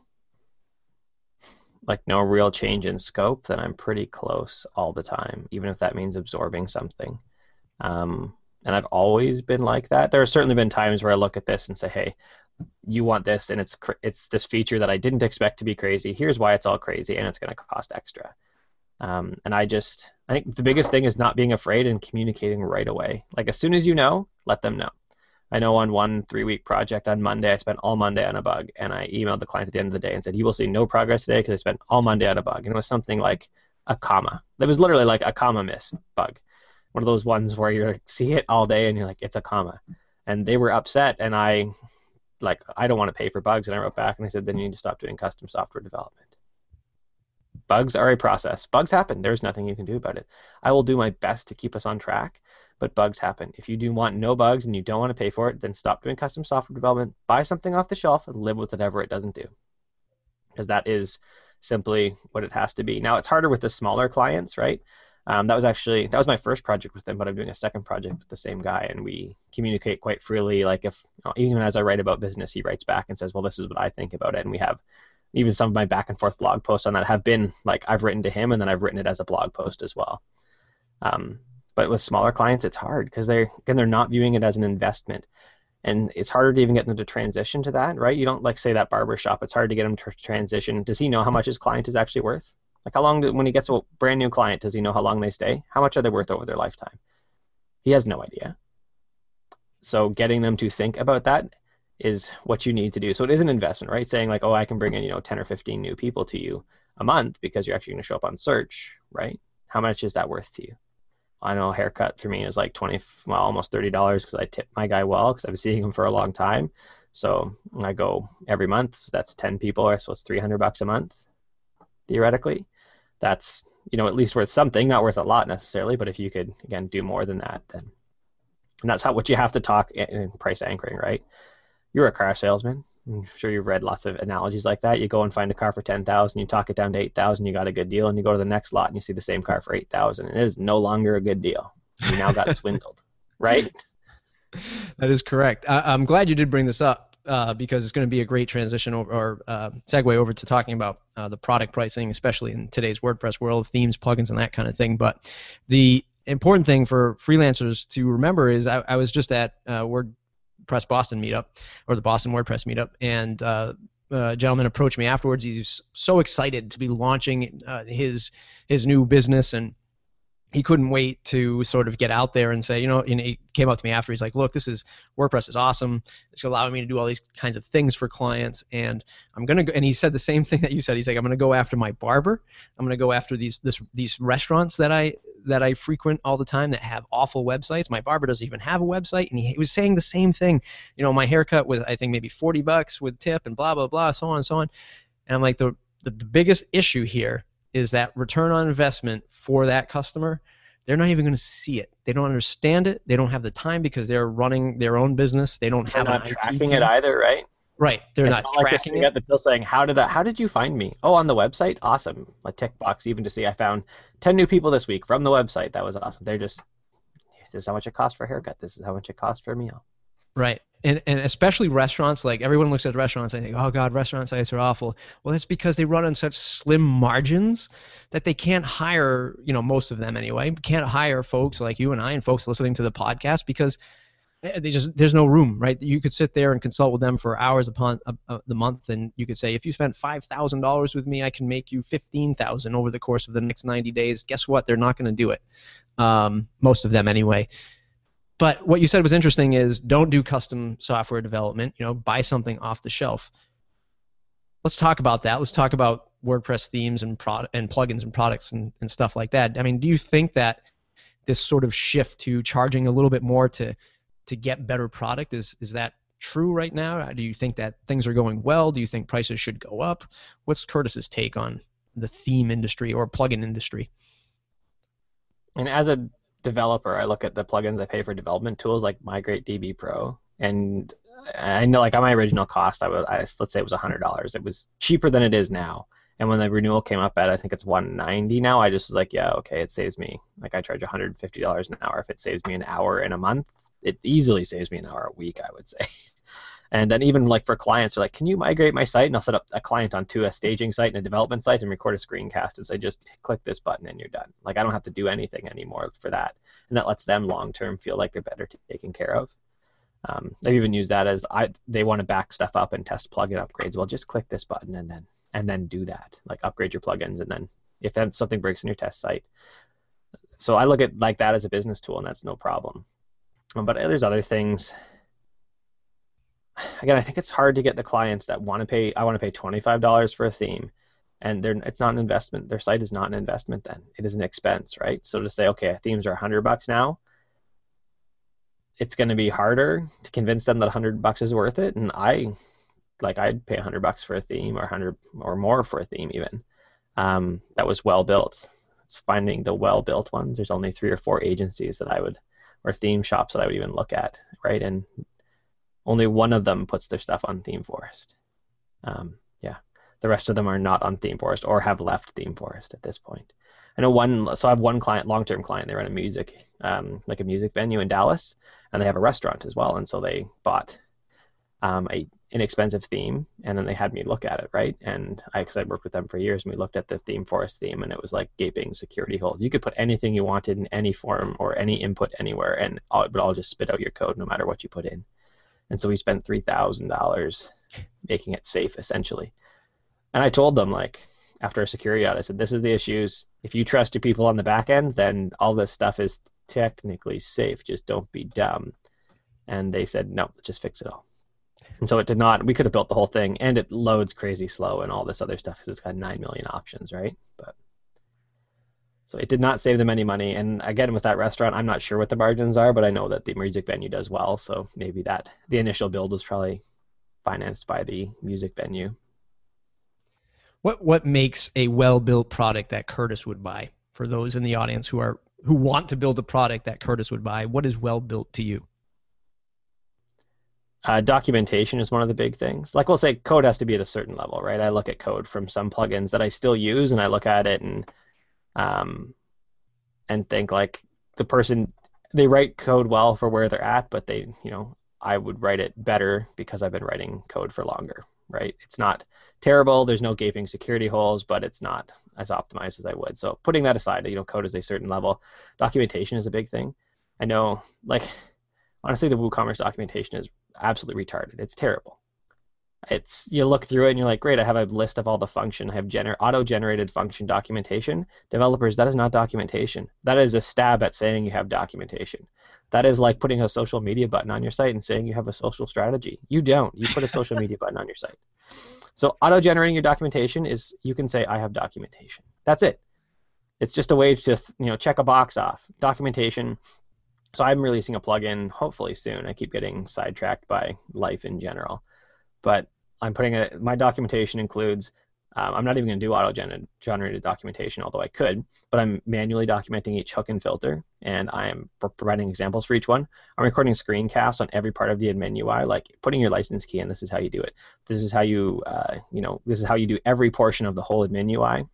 like, no real change in scope, then I'm pretty close all the time, even if that means absorbing something. Um, and I've always been like that. There have certainly been times where I look at this and say, "Hey, you want this and it's it's this feature that I didn't expect to be crazy. Here's why it's all crazy and it's going to cost extra. Um, and I just I think the biggest thing is not being afraid and communicating right away. Like as soon as you know, let them know. I know on one three week project on Monday, I spent all Monday on a bug, and I emailed the client at the end of the day and said, "You will see no progress today because I spent all Monday on a bug." And it was something like a comma. It was literally like a comma miss bug. One of those ones where you like, see it all day and you're like, "It's a comma," and they were upset, and I like I don't want to pay for bugs. And I wrote back and I said, then you need to stop doing custom software development. Bugs are a process. Bugs happen. There's nothing you can do about it. I will do my best to keep us on track, but bugs happen. If you do want no bugs and you don't want to pay for it, then stop doing custom software development. Buy something off the shelf and live with whatever it doesn't do. Because that is simply what it has to be. Now it's harder with the smaller clients, right? Um, that was actually that was my first project with them, but I'm doing a second project with the same guy, and we communicate quite freely. Like if even as I write about business, he writes back and says, "Well, this is what I think about it," and we have even some of my back and forth blog posts on that have been like I've written to him, and then I've written it as a blog post as well. Um, but with smaller clients, it's hard because they're again they're not viewing it as an investment, and it's harder to even get them to transition to that, right? You don't like say that barber shop. It's hard to get them to transition. Does he know how much his client is actually worth? Like how long do, when he gets a brand new client, does he know how long they stay? How much are they worth over their lifetime? He has no idea. So getting them to think about that is what you need to do. So it is an investment, right? Saying like, oh, I can bring in you know 10 or 15 new people to you a month because you're actually going to show up on search, right? How much is that worth to you? I know haircut for me is like 20, well, almost $30 because I tip my guy well because I've been seeing him for a long time. So I go every month. So that's 10 people, so it's 300 bucks a month, theoretically that's you know at least worth something, not worth a lot necessarily, but if you could again do more than that, then and that's how what you have to talk in price anchoring, right? You're a car salesman. I'm sure you've read lots of analogies like that. You go and find a car for ten thousand, you talk it down to eight thousand, you got a good deal, and you go to the next lot and you see the same car for eight thousand, and it is no longer a good deal. You now got swindled, right? That is correct. I, am glad you did bring this up uh, because it's going to be a great transition over, or uh, segue over to talking about uh, the product pricing, especially in today's WordPress world, themes, plugins, and that kind of thing. But the important thing for freelancers to remember is I, I was just at uh, WordPress Boston meetup or the Boston WordPress meetup, and uh, a gentleman approached me afterwards. He's so excited to be launching uh, his his new business and he couldn't wait to sort of get out there and say, you know, and he came up to me after. He's like, look, this is WordPress is awesome. It's allowing me to do all these kinds of things for clients, and I'm gonna go. And he said the same thing that you said. He's like, I'm gonna go after my barber. I'm gonna go after these this these restaurants that I that I frequent all the time that have awful websites. My barber doesn't even have a website, and he was saying the same thing. You know, my haircut was I think maybe 40 bucks with tip and blah blah blah, so on and so on. And I'm like, the the, the biggest issue here is that return on investment for that customer they're not even going to see it. They don't understand it. They don't have the time because they're running their own business. They don't They're have not tracking team. it either, right? Right. They're It's not, not like tracking they it. the bill saying, "How did that? How did you find me?" Oh, on the website. Awesome. A tick box even to see I found ten new people this week from the website. That was awesome. They're just this is how much it costs for a haircut. This is how much it costs for a meal. Right. And, and especially restaurants, like everyone looks at restaurants and they think, oh God, restaurant sites are awful. Well, that's because they run on such slim margins that they can't hire, you know, most of them anyway, can't hire folks like you and I and folks listening to the podcast because they they just there's no room, right? You could sit there and consult with them for hours upon uh, uh, the month, and you could say, if you spend five thousand dollars with me, I can make you fifteen thousand over the course of the next ninety days. Guess what? They're not going to do it. Um, most of them, anyway. But what you said was interesting is don't do custom software development. You know, buy something off the shelf. Let's talk about that. Let's talk about WordPress themes and product and plugins and products and, and stuff like that. I mean, do you think that this sort of shift to charging a little bit more to to get better product is is that true right now? Uh, do you think that things are going well? Do you think prices should go up? What's Curtis's take on the theme industry or plugin industry? And as a developer, I look at the plugins I pay for development tools like Migrate DB Pro, and I know like on my original cost, I was I, let's say it was hundred dollars. It was cheaper than it is now. And when the renewal came up at I think it's 190 now, I just was like, yeah, okay, it saves me. Like I charge 150 dollars an hour. If it saves me an hour in a month, it easily saves me an hour a week, I would say. And then even like for clients, they're like, can you migrate my site? And I'll set up a client onto a staging site and a development site and record a screencast and say, just click this button and you're done. Like I don't have to do anything anymore for that. And that lets them long term feel like they're better taken care of. Um, I've even used that as I they want to back stuff up and test plugin upgrades. Well, just click this button and then and then do that. Like upgrade your plugins and then if something breaks in your test site. So I look at like that as a business tool and that's no problem. But there's other things again, I think it's hard to get the clients that want to pay. I want to pay twenty five dollars for a theme, and they're it's not an investment. Their site is not an investment. Then it is an expense, right? So to say, okay, themes are hundred bucks now, it's going to be harder to convince them that hundred bucks is worth it. And I, like, I'd pay hundred bucks for a theme, or hundred or more for a theme, even um, that was well built. It's finding the well built ones. There's only three or four agencies that I would, or theme shops that I would even look at, right? And only one of them puts their stuff on ThemeForest. Um, yeah, the rest of them are not on ThemeForest or have left ThemeForest at this point. I know one, so I have one client, long-term client. They run a music, um, like a music venue in Dallas, and they have a restaurant as well. And so they bought um, a inexpensive theme, and then they had me look at it, right? And I, because I'd worked with them for years, and we looked at the ThemeForest theme, and it was like gaping security holes. You could put anything you wanted in any form or any input anywhere, and all, it would all just spit out your code no matter what you put in. And so we spent three thousand dollars making it safe, essentially. And I told them like after a security audit, I said, "This is the issues. If you trust your people on the back end, then all this stuff is technically safe. Just don't be dumb." And they said, "No, just fix it all." And so it did not. We could have built the whole thing, and it loads crazy slow and all this other stuff because it's got nine million options, right? But so it did not save them any money. And again, with that restaurant, I'm not sure what the margins are, but I know that the music venue does well. So maybe that the initial build was probably financed by the music venue. What what makes a well built product that Curtis would buy? For those in the audience who are who want to build a product that Curtis would buy, what is well built to you? Uh, documentation is one of the big things. Like we'll say, code has to be at a certain level, right? I look at code from some plugins that I still use, and I look at it and um, and think like the person they write code well for where they're at, but they, you know, I would write it better because I've been writing code for longer, right? It's not terrible. There's no gaping security holes, but it's not as optimized as I would. So putting that aside, you know, code is a certain level. Documentation is a big thing. I know, like, honestly, the WooCommerce documentation is absolutely retarded. It's terrible. it's you look through it and you're like, great, I have a list of all the function. I have gener- auto-generated function documentation. Developers, that is not documentation. That is a stab at saying you have documentation. That is like putting a social media button on your site and saying you have a social strategy. You don't. You put a social media button on your site. So auto-generating your documentation is you can say I have documentation. That's it. It's just a way to you know check a box off. Documentation. So I'm releasing a plugin hopefully soon. I keep getting sidetracked by life in general but I'm putting it. My documentation includes. Um, I'm not even going to do auto-generated documentation, although I could. But I'm manually documenting each hook and filter, and I am providing examples for each one. I'm recording screencasts on every part of the admin UI, like putting your license key in. This is how you do it. This is how you, uh, you know, this is how you do every portion of the whole admin UI.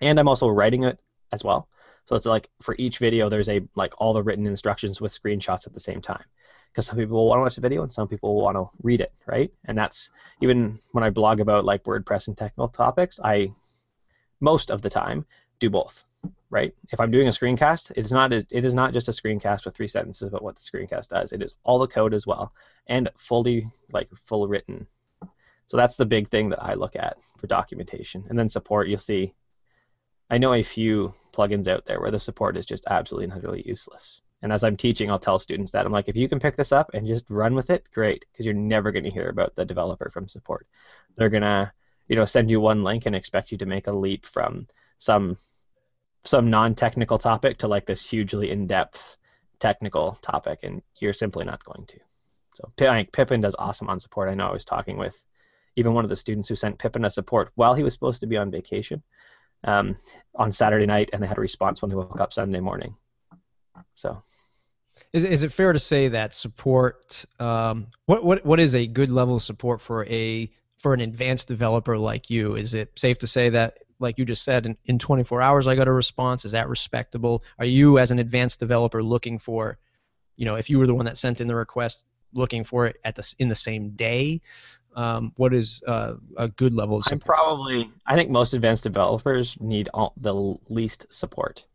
And I'm also writing it as well. So it's like for each video, there's a like all the written instructions with screenshots at the same time because some people will want to watch the video and some people will want to read it, right? And that's even when I blog about like WordPress and technical topics, I most of the time do both, right? If I'm doing a screencast, it's not it is not just a screencast with three sentences about what the screencast does. It is all the code as well and fully like full written. So that's the big thing that I look at for documentation. And then support, you'll see I know a few plugins out there where the support is just absolutely and utterly useless. And as I'm teaching, I'll tell students that I'm like, if you can pick this up and just run with it, great, because you're never going to hear about the developer from support. They're gonna, you know, send you one link and expect you to make a leap from some some non-technical topic to like this hugely in-depth technical topic, and you're simply not going to. So Pippin does awesome on support. I know I was talking with even one of the students who sent Pippin a support while he was supposed to be on vacation um, on Saturday night, and they had a response when they woke up Sunday morning. So is, is it fair to say that support? Um, what what what is a good level of support for a for an advanced developer like you? Is it safe to say that, like you just said, in, in 24 hours I got a response? Is that respectable? Are you, as an advanced developer, looking for, you know, if you were the one that sent in the request, looking for it at the in the same day? Um, what is uh, a good level of support? I'm probably. I think most advanced developers need all, the least support.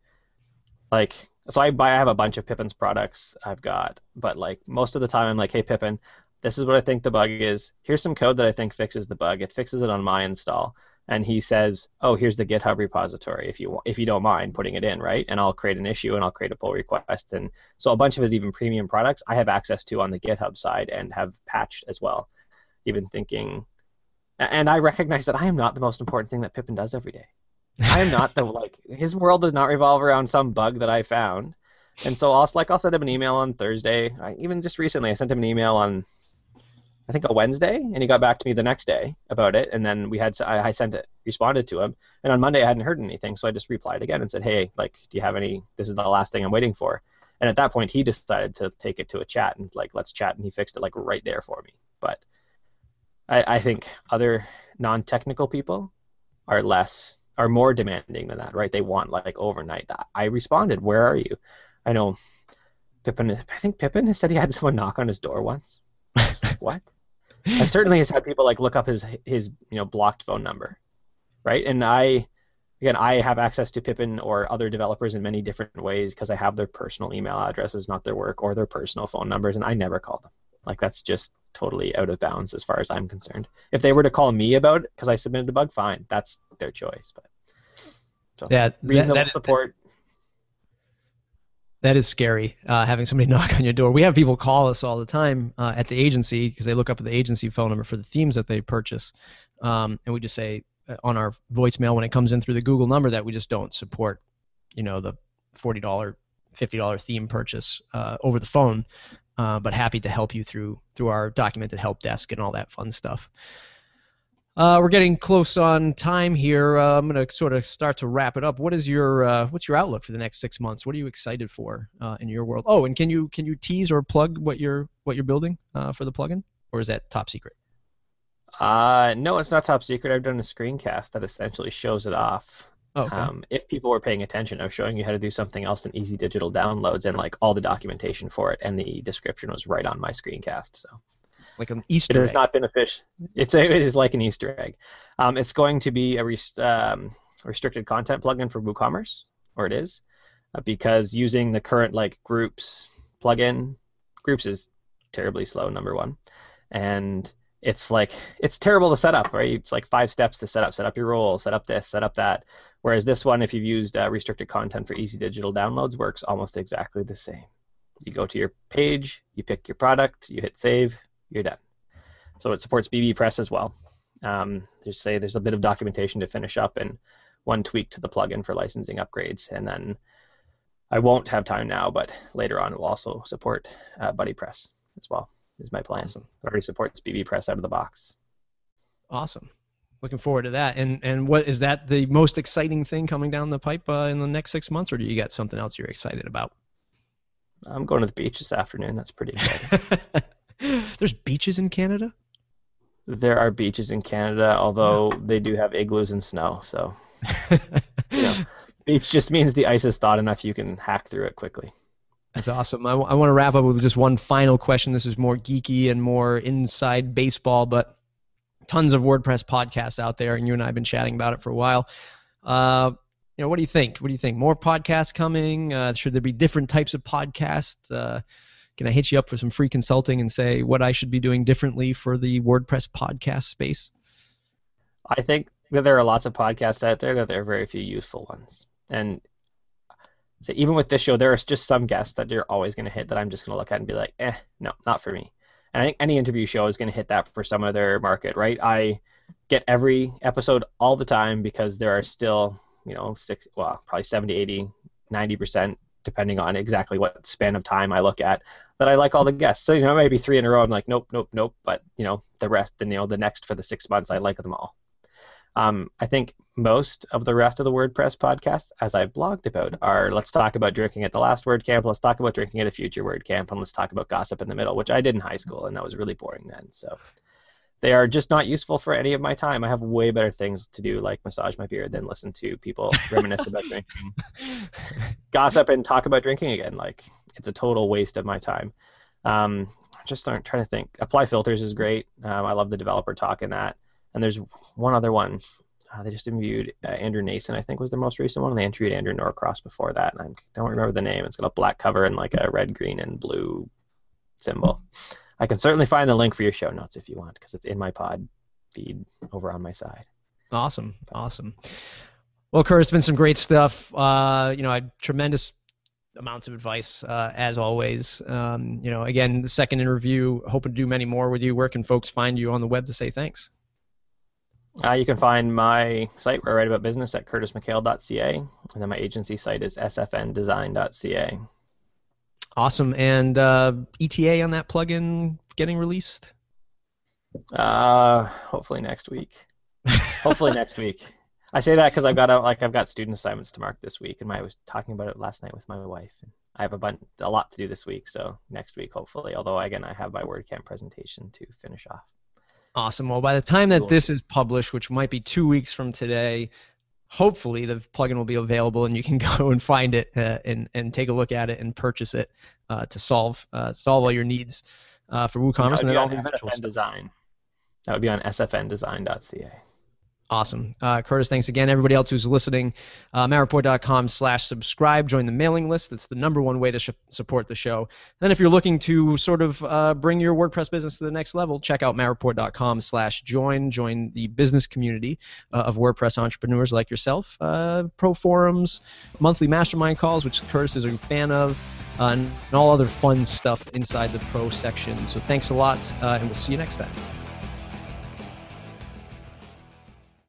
Like so I buy I have a bunch of Pippin's products I've got, but like most of the time I'm like, hey Pippin, this is what I think the bug is. Here's some code that I think fixes the bug. It fixes it on my install. And he says, oh, here's the GitHub repository if you if you don't mind putting it in, right? And I'll create an issue and I'll create a pull request. And so a bunch of his even premium products I have access to on the GitHub side and have patched as well. Even thinking, and I recognize that I am not the most important thing that Pippin does every day. I am not the like his world does not revolve around some bug that I found. And so I'll like I'll send him an email on Thursday. I, even just recently I sent him an email on I think a Wednesday, and he got back to me the next day about it. And then we had I, I sent it, responded to him, and on Monday I hadn't heard anything, so I just replied again and said, "Hey, like, do you have any? This is the last thing I'm waiting for." And at that point, he decided to take it to a chat and like let's chat, and he fixed it like right there for me. But I, I think other non-technical people are less are more demanding than that, right? They want like overnight. I responded, "Where are you?" I know Pippin. I think Pippin has said he had someone knock on his door once. Like, "What?" I certainly has had people like look up his his you know blocked phone number, right? And I again I have access to Pippin or other developers in many different ways because I have their personal email addresses, not their work or their personal phone numbers, and I never call them. Like that's just totally out of bounds as far as I'm concerned. If they were to call me about it because I submitted a bug, fine, that's their choice. But so yeah, reasonable that, that, support. That is scary. Uh, having somebody knock on your door. We have people call us all the time uh, at the agency because they look up the agency phone number for the themes that they purchase, um, and we just say uh, on our voicemail when it comes in through the Google number that we just don't support, you know, the forty dollar, fifty dollar theme purchase uh, over the phone uh, but happy to help you through through our documented help desk and all that fun stuff. Uh, we're getting close on time here. Uh, I'm going to sort of start to wrap it up. What is your uh, what's your outlook for the next six months? What are you excited for uh, in your world? Oh, and can you can you tease or plug what you're what you're building uh, for the plugin, or is that top secret? Uh, no, it's not top secret. I've done a screencast that essentially shows it off. Oh, okay. Um, if people were paying attention, I was showing you how to do something else than easy digital downloads and like all the documentation for it, and the description was right on my screencast. So, like an Easter. It has egg. not been official. It's a, it is like an Easter egg. Um, it's going to be a rest, um, restricted content plugin for WooCommerce, or it is, uh, because using the current like groups plugin, groups is terribly slow. Number one, and it's like it's terrible to set up, right? It's like five steps to set up, set up your role, set up this, set up that. Whereas this one, if you've used uh, restricted content for easy digital downloads, works almost exactly the same. You go to your page, you pick your product, you hit save, you're done. So it supports bbPress as well. Um, there's say there's a bit of documentation to finish up and one tweak to the plugin for licensing upgrades, and then I won't have time now, but later on it will also support uh, BuddyPress as well. Is my plan. Awesome. It already supports bbPress out of the box. Awesome. Looking forward to that. And and what is that the most exciting thing coming down the pipe uh, in the next six months, or do you got something else you're excited about? I'm going to the beach this afternoon. That's pretty exciting. There's beaches in Canada. There are beaches in Canada, although they do have igloos and snow. So, you know, beach just means the ice is thawed enough you can hack through it quickly. That's awesome. I, w- I want to wrap up with just one final question. This is more geeky and more inside baseball, but tons of WordPress podcasts out there, and you and I have been chatting about it for a while. Uh, you know, what do you think? What do you think? More podcasts coming? Uh, should there be different types of podcasts? Uh, can I hit you up for some free consulting and say what I should be doing differently for the WordPress podcast space? I think that there are lots of podcasts out there that there are very few useful ones. And so even with this show, there are just some guests that you're always going to hit that I'm just going to look at and be like, eh, no, not for me. And I think any interview show is going to hit that for some other market, right? I get every episode all the time because there are still, you know, six, well, probably 70, 80, 90% depending on exactly what span of time I look at, that I like all the guests. So you know, maybe three in a row, I'm like, nope, nope, nope. But you know, the rest, the you know, the next for the six months, I like them all. Um, I think most of the rest of the WordPress podcasts, as I've blogged about, are let's talk about drinking at the last WordCamp, let's talk about drinking at a future WordCamp, and let's talk about gossip in the middle, which I did in high school, and that was really boring then. So they are just not useful for any of my time. I have way better things to do, like massage my beard, than listen to people reminisce about drinking, gossip, and talk about drinking again. Like it's a total waste of my time. Um, just trying to think. Apply filters is great. Um, I love the developer talk in that. And there's one other one. Uh, they just interviewed uh, Andrew Nacin, I think, was the most recent one. They interviewed Andrew Norcross before that, and I don't remember the name. It's got a black cover and like a red, green, and blue symbol. I can certainly find the link for your show notes if you want, because it's in my pod feed over on my side. Awesome, awesome. Well, Kurt, it's been some great stuff. Uh, you know, I tremendous amounts of advice uh, as always. Um, you know, again, the second interview, hoping to do many more with you. Where can folks find you on the web to say thanks? Uh, you can find my site where I write about business at curtismchale.ca, and then my agency site is sfndesign.ca. Awesome. And uh, ETA on that plugin getting released? Uh, hopefully next week. hopefully next week. I say that because I've got a, like I've got student assignments to mark this week, and my, I was talking about it last night with my wife. And I have a bunch, a lot to do this week, so next week hopefully. Although again, I have my WordCamp presentation to finish off. Awesome. Well, by the time that cool. this is published, which might be two weeks from today, hopefully the plugin will be available and you can go and find it uh, and and take a look at it and purchase it uh, to solve uh, solve all your needs uh, for WooCommerce and then all the SFN design. That would be on sfndesign.ca. Awesome. Uh, Curtis, thanks again. Everybody else who's listening, uh, mattreport.com slash subscribe. Join the mailing list. That's the number one way to sh- support the show. then if you're looking to sort of uh, bring your WordPress business to the next level, check out mattreport.com slash join. Join the business community uh, of WordPress entrepreneurs like yourself. Uh, pro forums, monthly mastermind calls, which Curtis is a fan of, uh, and all other fun stuff inside the pro section. So thanks a lot, uh, and we'll see you next time.